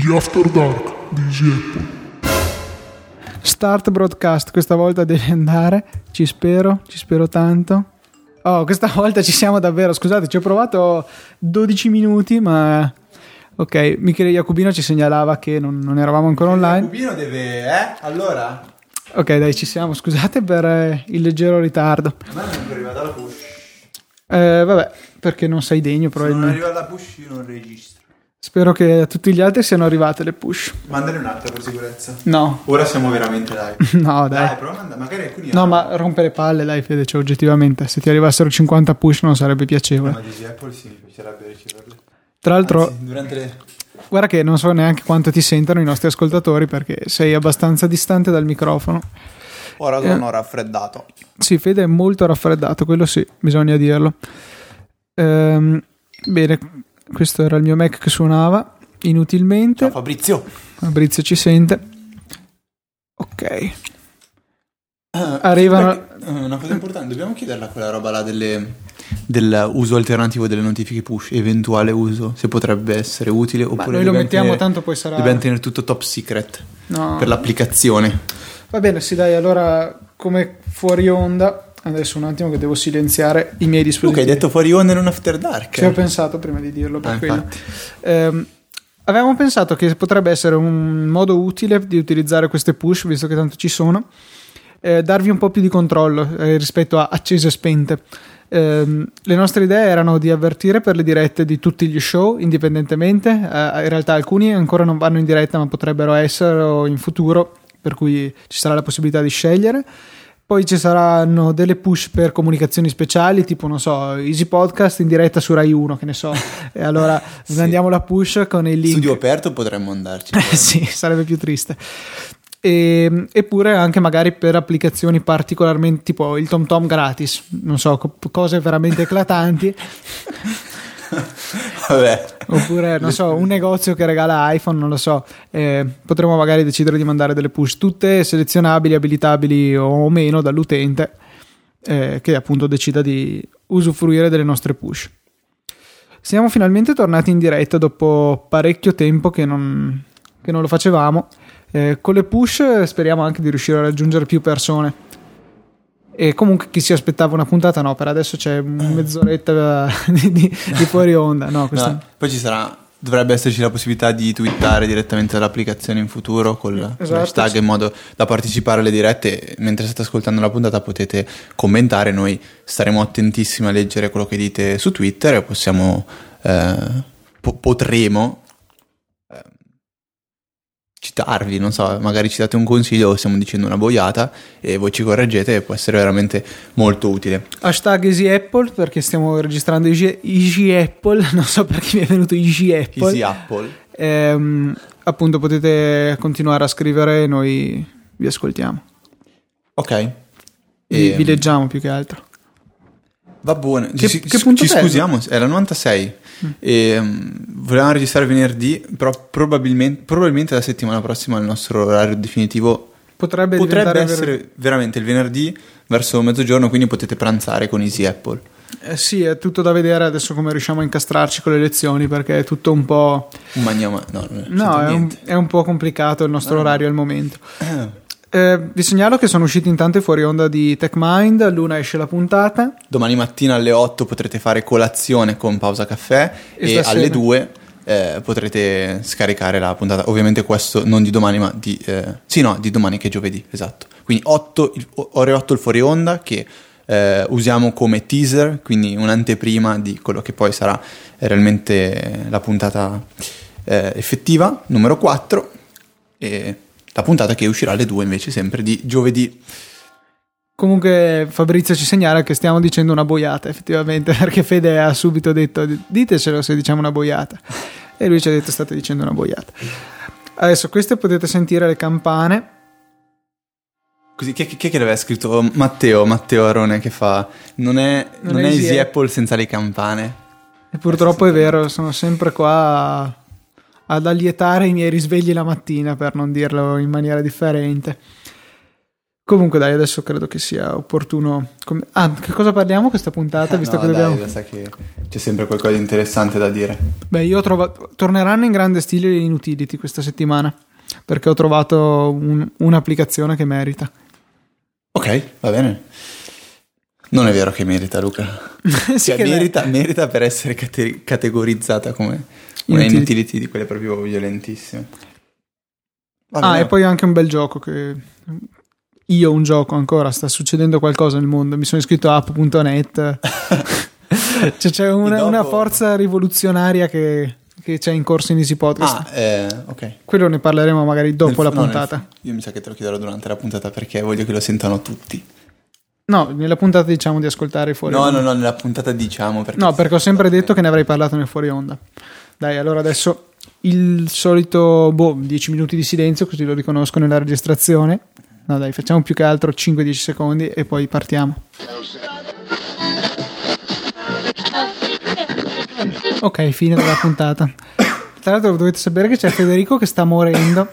Gli After Dark di Easy Apple. Start broadcast, questa volta deve andare. Ci spero, ci spero tanto. Oh, questa volta ci siamo davvero. Scusate, ci ho provato 12 minuti, ma. Ok, Michele Jacobino ci segnalava che non, non eravamo ancora online. Cubino deve, eh? Allora? Ok, dai, ci siamo. Scusate per eh, il leggero ritardo. A me non è arrivata la push. Eh, vabbè, perché non sei degno, Se non probabilmente. arriva la push io non registro. Spero che a tutti gli altri siano arrivate le push. Mandane un'altra per sicurezza. No, Ora siamo veramente live. no, Dai, dai. prova a mandare. Magari alcuni No, ma rompe le palle, dai, Fede, cioè, oggettivamente. Se ti arrivassero 50 push non sarebbe piacevole. Ma di Apple sì, mi piacerebbe riceverle. Tra l'altro, Anzi, durante le... guarda che non so neanche quanto ti sentono i nostri ascoltatori perché sei abbastanza distante dal microfono. Ora sono raffreddato. Sì, Fede è molto raffreddato, quello sì, bisogna dirlo. Ehm, bene, questo era il mio Mac che suonava inutilmente. Ciao Fabrizio. Fabrizio ci sente. Ok. Arrivano- Eh, Una cosa importante, dobbiamo chiederla quella roba là delle, dell'uso alternativo delle notifiche push, eventuale uso, se potrebbe essere utile Ma oppure noi lo mettiamo, tenere- tanto poi sarà. Dobbiamo tenere tutto top secret No. per l'applicazione. Va bene, sì, dai, allora come fuori onda. Adesso un attimo che devo silenziare i miei Tu che dispositivi. hai detto fuori onda in un after dark. Ci ho pensato prima di dirlo per Ah, quello. Ehm, avevamo pensato che potrebbe essere un modo utile di utilizzare queste push, visto che tanto ci sono, eh, darvi un po' più di controllo eh, rispetto a accese e spente. Ehm, le nostre idee erano di avvertire per le dirette di tutti gli show indipendentemente. Eh, in realtà alcuni ancora non vanno in diretta, ma potrebbero essere in futuro, per cui ci sarà la possibilità di scegliere. Poi ci saranno delle push per comunicazioni speciali, tipo, non so, Easy Podcast in diretta su Rai 1, che ne so. E allora Sì. mandiamo la push con il link. Studio aperto potremmo andarci. Sì, sarebbe più triste. E- eppure anche magari per applicazioni particolarmente tipo il TomTom gratis, non so, co- cose veramente eclatanti. Vabbè. Oppure, non so, un negozio che regala iPhone, non lo so. eh, potremmo magari decidere di mandare delle push, tutte selezionabili, abilitabili o meno dall'utente, eh, che appunto decida di usufruire delle nostre push. Siamo finalmente tornati in diretta dopo parecchio tempo che non, che non lo facevamo. Eh, con le push speriamo anche di riuscire a raggiungere più persone. E comunque chi si aspettava una puntata, no, per adesso c'è mezz'oretta di, di- di fuori onda. No, questa- No, poi ci sarà. Dovrebbe esserci la possibilità di twittare direttamente dall'applicazione in futuro con Esatto. l'hashtag in modo da partecipare alle dirette. Mentre state ascoltando la puntata potete commentare, noi staremo attentissimi a leggere quello che dite su Twitter e possiamo, eh, po- potremo eh, citarvi, non so, magari ci date un consiglio o stiamo dicendo una boiata e voi ci correggete e può essere veramente molto utile. Hashtag Easy Apple perché stiamo registrando Easy, Easy Apple, non so perché mi è venuto Easy Apple. Easy Apple. Ehm, appunto potete continuare a scrivere e noi vi ascoltiamo. Ok. Vi, E- vi leggiamo più che altro. Va buono, Che- ci, che punto ci bello. scusiamo, è la 96. E, mm, volevamo registrare venerdì, però probabilmente, probabilmente la settimana prossima il nostro orario definitivo Potrebbe, potrebbe essere ver- veramente il venerdì verso mezzogiorno, quindi potete pranzare con Easy Apple. Eh, sì, è tutto da vedere adesso come riusciamo a incastrarci con le lezioni perché è tutto un po'... Un magnama, no, No, è un, è un po' complicato il nostro Ah. orario al momento. Eh, vi segnalo che sono usciti intanto i fuori onda di TechMind, a luna esce la puntata. Domani mattina alle 8 potrete fare colazione con pausa caffè E e, alle 2 eh, potrete scaricare la puntata. Ovviamente questo non di domani, ma di... eh, sì, no, di domani che è giovedì, esatto. Quindi 8, il- ore 8 il fuori onda che eh, usiamo come teaser, quindi un'anteprima di quello che poi sarà realmente la puntata eh, effettiva, numero 4. E la puntata che uscirà alle 2 invece sempre di giovedì. Comunque Fabrizio ci segnala che stiamo dicendo una boiata effettivamente perché Fede ha subito detto ditecelo se diciamo una boiata e lui ci ha detto state dicendo una boiata. Adesso queste potete sentire le campane. Così, chi, chi è che l'aveva scritto? Matteo, Matteo Arone che fa Non è, Non non è Easy Easy Apple. Senza le campane. E purtroppo è vero, sono sempre qua ad allietare i miei risvegli la mattina per non dirlo in maniera differente. Comunque, dai, adesso credo che sia opportuno. com- Ah, che cosa parliamo questa puntata? Visto No, che dai, dobbiamo. sa che c'è sempre qualcosa di interessante da dire. Beh, io ho trovato. Torneranno in grande stile le inutility questa settimana. Perché ho trovato un- un'applicazione che merita. Ok, va bene. Non è vero che merita, Luca. Sì Cioè, merita, merita per essere cate- categorizzata come una Inutility. inutility di quelle proprio violentissime. Va Ah, bene. e poi anche un bel gioco che. Io un gioco ancora, sta succedendo qualcosa nel mondo. Mi sono iscritto a app.net. Cioè, c'è una, dopo- una forza rivoluzionaria che, che c'è in corso in Easy Podcast. Ah, eh, ok. Quello ne parleremo magari dopo Nel- la no, nel- puntata. io mi sa che te lo chiederò durante la puntata perché voglio che lo sentano tutti. No, nella puntata diciamo di ascoltare fuori. No, onda. no, no, nella puntata diciamo perché... No, perché ho sempre detto che ne avrei parlato nel fuori onda. Dai, allora adesso il solito, boh, 10 minuti di silenzio, così lo riconosco nella registrazione. No, dai, facciamo più che altro 5-10 secondi e poi partiamo. Ok, fine della puntata. Tra l'altro dovete sapere che c'è Federico che sta morendo.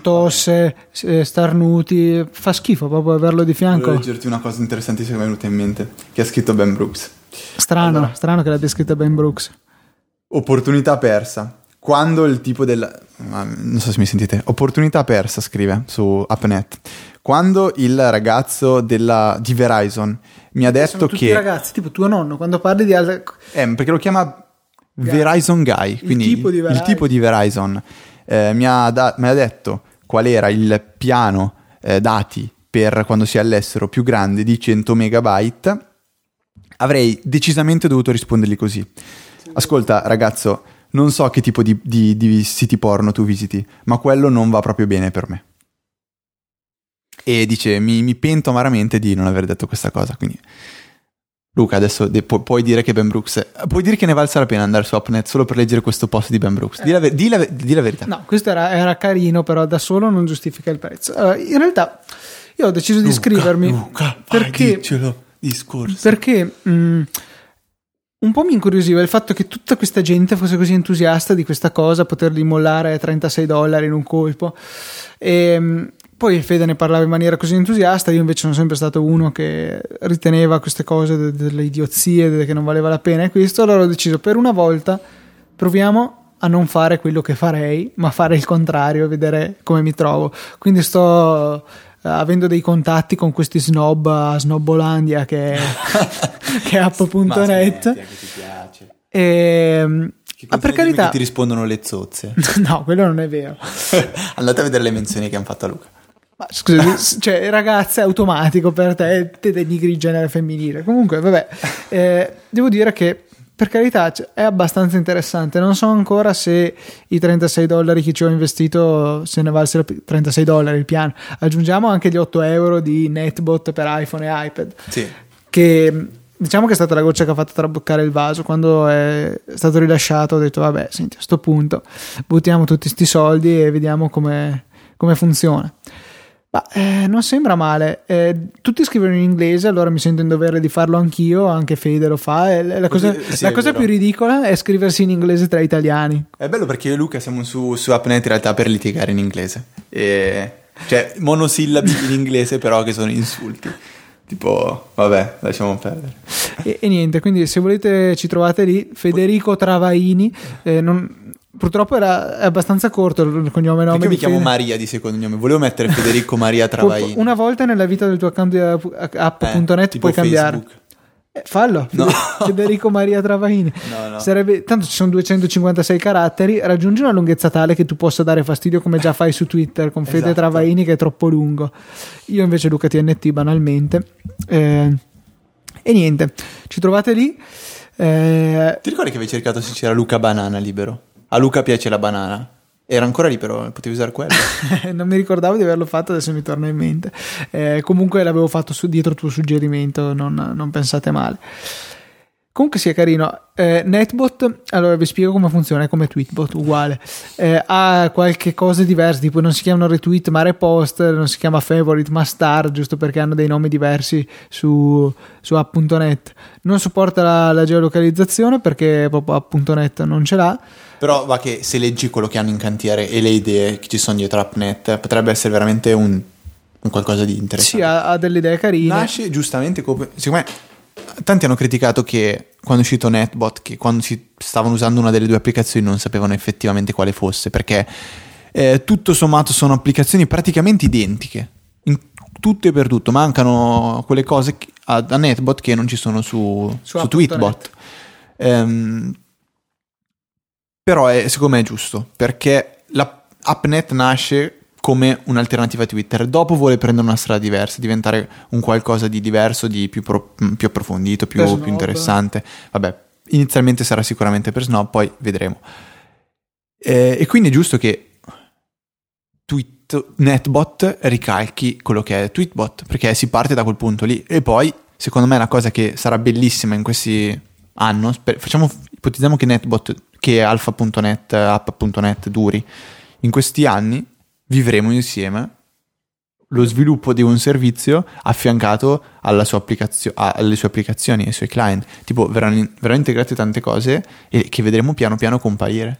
Tosse, eh, starnuti, fa schifo proprio averlo di Volevo fianco. leggerti una cosa interessantissima che mi è venuta in mente, che ha scritto Ben Brooks. Strano, Allora. strano che l'abbia scritta Ben Brooks. Opportunità persa. Quando il tipo del... ma Non so se mi sentite. Opportunità persa, scrive su AppNet. Quando il ragazzo della, di Verizon mi ha detto che... ragazzi, tipo tuo nonno, quando parli di altre... Eh, perché lo chiama Verizon Guy, quindi tipo di Verizon. il tipo di Verizon. Eh, mi, ha da- mi ha detto qual era il piano eh, dati per quando si è all'estero più grande di 100 megabyte. Avrei decisamente dovuto rispondergli così. Ascolta, ragazzo, non so che tipo di, di- di siti porno tu visiti, ma quello non va proprio bene per me. E dice: Mi, mi pento amaramente di non aver detto questa cosa. Quindi, Luca, adesso de- pu- puoi dire che Ben Brooks. Puoi dire che ne valsa la pena andare su AppNet solo per leggere questo post di Ben Brooks. Di la, ve- di la ve- di la verità. No, questo era, era carino, però da solo non giustifica il prezzo. Allora, in realtà io ho deciso di iscrivermi Luca, perché, Diccelo, discorso. perché mh, un po' mi incuriosiva il fatto che tutta questa gente fosse così entusiasta di questa cosa, poterli mollare a 36 dollari in un colpo. E, mh, poi Fede ne parlava in maniera così entusiasta, io invece sono sempre stato uno che riteneva queste cose de- delle idiozie, de- che non valeva la pena e questo, allora ho deciso per una volta proviamo a non fare quello che farei, ma fare il contrario vedere come mi trovo. Quindi sto eh, avendo dei contatti con questi snob a Snobbolandia che è, che è app.net e ah, per carità ti rispondono le zozze. no quello non è vero Andate a vedere le menzioni che hanno fatto a Luca. Ma scusa, cioè, ragazza è automatico per te, te denigri il genere femminile. Comunque, vabbè, eh, devo dire che per carità è abbastanza interessante. Non so ancora se i 36 dollari che ci ho investito se ne valse la p- 36 dollari il piano. Aggiungiamo anche gli 8 euro di netbot per iPhone e iPad. Sì. Che diciamo che è stata la goccia che ha fatto traboccare il vaso. Quando è stato rilasciato, ho detto: Vabbè, senti, a sto punto buttiamo tutti sti soldi e vediamo come, come funziona. Ma eh, non sembra male. Eh, tutti scrivono in inglese, allora mi sento in dovere di farlo anch'io. Anche Fede lo fa. E la cosa, Sì, la cosa più ridicola è scriversi in inglese tra italiani. È bello perché io e Luca siamo su, su AppNet in realtà per litigare in inglese. E, cioè, monosillabi in inglese però che sono insulti. Tipo, vabbè, lasciamo perdere. E, e niente, quindi se volete ci trovate lì. Federico Travaini. eh, non- purtroppo era, abbastanza corto il cognome nome io mi chiamo Fede. Maria di secondo nome. Volevo mettere Federico Maria Travaini. Una volta nella vita del tuo account di app- app.net Eh, tipo puoi cambiare. Facebook. Eh, fallo, No. Federico Maria Travaini. No, no. Sarebbe, tanto ci sono 256 caratteri, raggiungi una lunghezza tale che tu possa dare fastidio come già fai su Twitter con Fede Esatto. Travaini che è troppo lungo. Io invece Luca TNT banalmente. Eh, e niente, ci trovate lì. Eh, Ti ricordi che avevi cercato se c'era Luca Banana libero? A Luca piace la banana. Era ancora libero, potevi usare quello. non mi ricordavo di averlo fatto, adesso mi torna in mente. Eh, comunque l'avevo fatto su- dietro tuo suggerimento, non, non pensate male. Comunque sia carino. Eh, Netbot, allora vi spiego come funziona, è come Tweetbot, uguale. Eh, ha qualche cosa diversa, tipo non si chiamano retweet ma repost, non si chiama favorite ma star, giusto perché hanno dei nomi diversi su, su app.net. Non supporta la, la geolocalizzazione perché proprio app.net non ce l'ha. Però va che se leggi quello che hanno in cantiere e le idee che ci sono dietro AppNet, potrebbe essere veramente un un qualcosa di interessante. Sì, ha, ha delle idee carine. Nasce giustamente come. Secondo me, tanti hanno criticato che quando è uscito Netbot, che quando si stavano usando una delle due applicazioni non sapevano effettivamente quale fosse, perché eh, tutto sommato sono applicazioni praticamente identiche. In tutto e per tutto, mancano quelle cose a, a Netbot che non ci sono su, Su su. Tweetbot. Ehm, però è, secondo me è giusto perché la AppNet nasce come un'alternativa a Twitter. Dopo vuole prendere una strada diversa, diventare un qualcosa di diverso, di più, pro- più approfondito, più, più interessante. Vabbè, inizialmente sarà sicuramente per Snob, poi vedremo. Eh, e quindi è giusto che Tweet, Netbot ricalchi quello che è Tweetbot, perché si parte da quel punto lì. E poi, secondo me, la cosa che sarà bellissima in questi anni, facciamo, ipotizziamo che Netbot, che alfa.net, app.net duri, in questi anni vivremo insieme lo sviluppo di un servizio affiancato sua applicazio- alle sue applicazioni, ai suoi client. Tipo, verranno, verranno integrate tante cose e che vedremo piano piano comparire.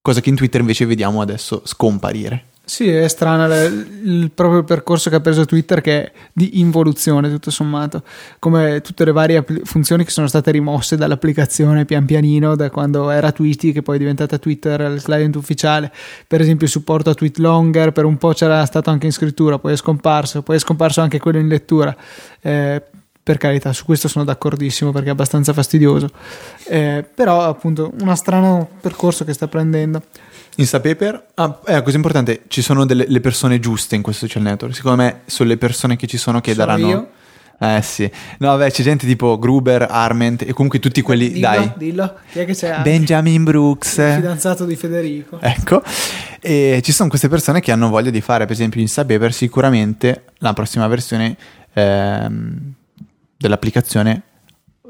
Cosa che in Twitter invece vediamo adesso scomparire. Sì, è strano il, il proprio percorso che ha preso Twitter che è di involuzione tutto sommato, come tutte le varie funzioni che sono state rimosse dall'applicazione pian pianino da quando era Tweety che poi è diventata Twitter il client ufficiale, per esempio il supporto a tweet longer, per un po' c'era stato anche in scrittura, poi è scomparso, poi è scomparso anche quello in lettura. Eh, per carità, su questo sono d'accordissimo perché è abbastanza fastidioso, Eh, però appunto uno strano percorso che sta prendendo. Instapaper, ah, è una cosa importante, ci sono delle le persone giuste in questo social network. Secondo me sono le persone che ci sono che Sono daranno... io? Eh sì. No, vabbè, c'è gente tipo Gruber, Arment e comunque tutti quelli... Dillo, dai. dillo. Chi è che c'è? Benjamin Brooks. il fidanzato di Federico. Ecco, e ci sono queste persone che hanno voglia di fare, per esempio Instapaper sicuramente la prossima versione ehm, dell'applicazione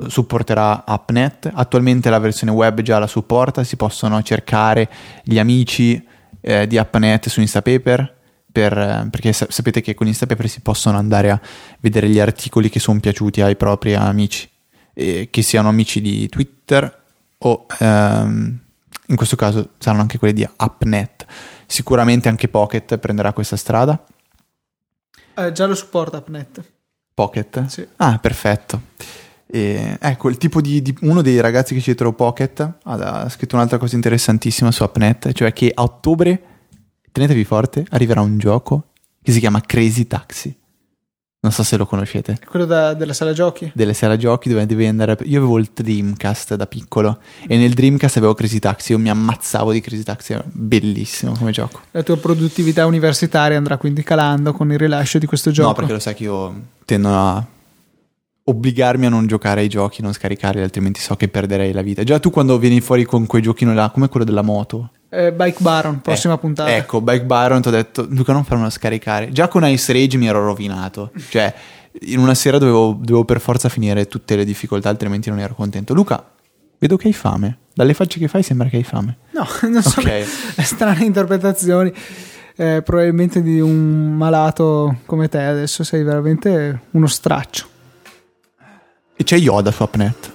supporterà AppNet, attualmente la versione web già la supporta, si possono cercare gli amici eh, di AppNet su Instapaper, per, eh, perché sa- sapete che con Instapaper si possono andare a vedere gli articoli che sono piaciuti ai propri amici, eh, che siano amici di Twitter o ehm, in questo caso saranno anche quelli di AppNet. Sicuramente anche Pocket prenderà questa strada. Eh, già lo supporta AppNet. Pocket? Sì. Ah, perfetto. E, ecco, il tipo di, di- uno dei ragazzi che ci dietro Pocket ha, ha scritto un'altra cosa interessantissima su AppNet, cioè che a ottobre, tenetevi forte, arriverà un gioco che si chiama Crazy Taxi. Non so se lo conoscete. Quello da- della sala giochi. Delle sala giochi dove devi andare. Io avevo il Dreamcast da piccolo e nel Dreamcast avevo Crazy Taxi. Io mi ammazzavo di Crazy Taxi. Era bellissimo come gioco. La tua produttività universitaria andrà quindi calando con il rilascio di questo gioco. No, perché lo sai che io tendo a obbligarmi a non giocare ai giochi, non scaricarli, altrimenti so che perderei la vita. Già tu quando vieni fuori con quei giochini là, come quello della moto. Eh, Bike Baron, prossima Eh, puntata. Ecco, Bike Baron ti ho detto, Luca non farmelo scaricare. Già con Ice Rage mi ero rovinato. Cioè, in una sera dovevo, dovevo per forza finire tutte le difficoltà, altrimenti non ero contento. Luca, vedo che hai fame. Dalle facce che fai sembra che hai fame. No, non so. Ok. Strane interpretazioni. Eh, probabilmente di un malato come te adesso sei veramente uno straccio. E c'è Yoda su AppNet.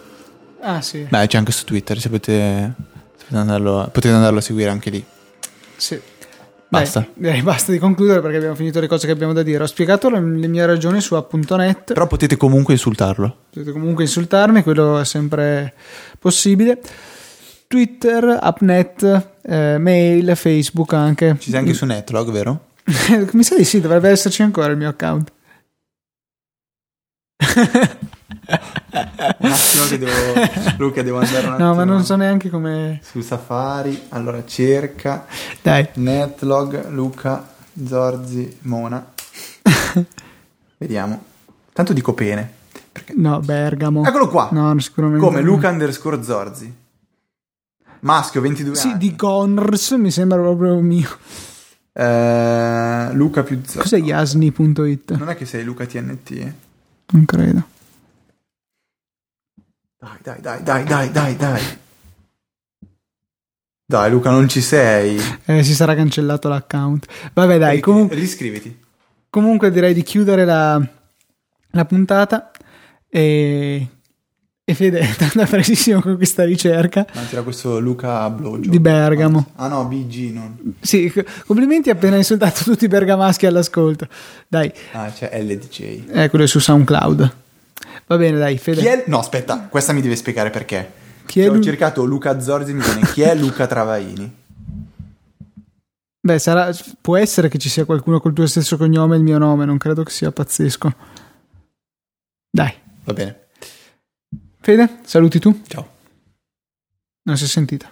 Ah sì, Beh, c'è anche su Twitter, se potete, potete, andarlo, potete andarlo a seguire anche lì. sì. Basta. Dai, basta di concludere perché abbiamo finito le cose che abbiamo da dire. Ho spiegato le, le mie ragioni su app.net. Però potete comunque insultarlo. Potete comunque insultarmi, quello è sempre possibile. Twitter, appnet, eh, mail, Facebook anche. Ci sei anche su Netlog, vero? Mi sa di sì, dovrebbe esserci ancora il mio account. Un attimo che devo... Luca, devo andare un attimo. No, ma non so neanche come. Su Safari, allora cerca Dai, Netlog, Luca, Zorzi, Mona. Vediamo. Tanto dico pene. Perché... no, Bergamo. Eccolo qua. No, sicuramente. Come no. Luca underscore Zorzi. Maschio, 22 Sì, anni. di Gonrs mi sembra proprio mio. Eh, Luca più Zorzi. Cos'è yasni.it? Non è che sei Luca TNT? Non credo. Dai, dai, dai, dai, dai, dai, dai. Luca, non ci sei. Eh, si sarà cancellato l'account. Vabbè, dai, comunque. Riscriviti. Comunque direi di chiudere la, la puntata e, E Fede è presissimo con questa ricerca Ma c'era questo Luca Blowjob. di Bergamo. Ah no, BG non. Sì, complimenti appena insultato tutti i bergamaschi all'ascolto. Dai, Ah, c'è LDJ. eh, quello è su SoundCloud. Va bene, dai, Fede. Chi è? No, aspetta, questa mi deve spiegare perché. Chi è ho cercato Luca Zorzi mi viene chi è Luca Travaini? Beh, sarà- può essere che ci sia qualcuno col tuo stesso cognome e il mio nome, non credo che sia pazzesco. Dai, Va bene. Fede, saluti tu? Ciao. Non si è sentita.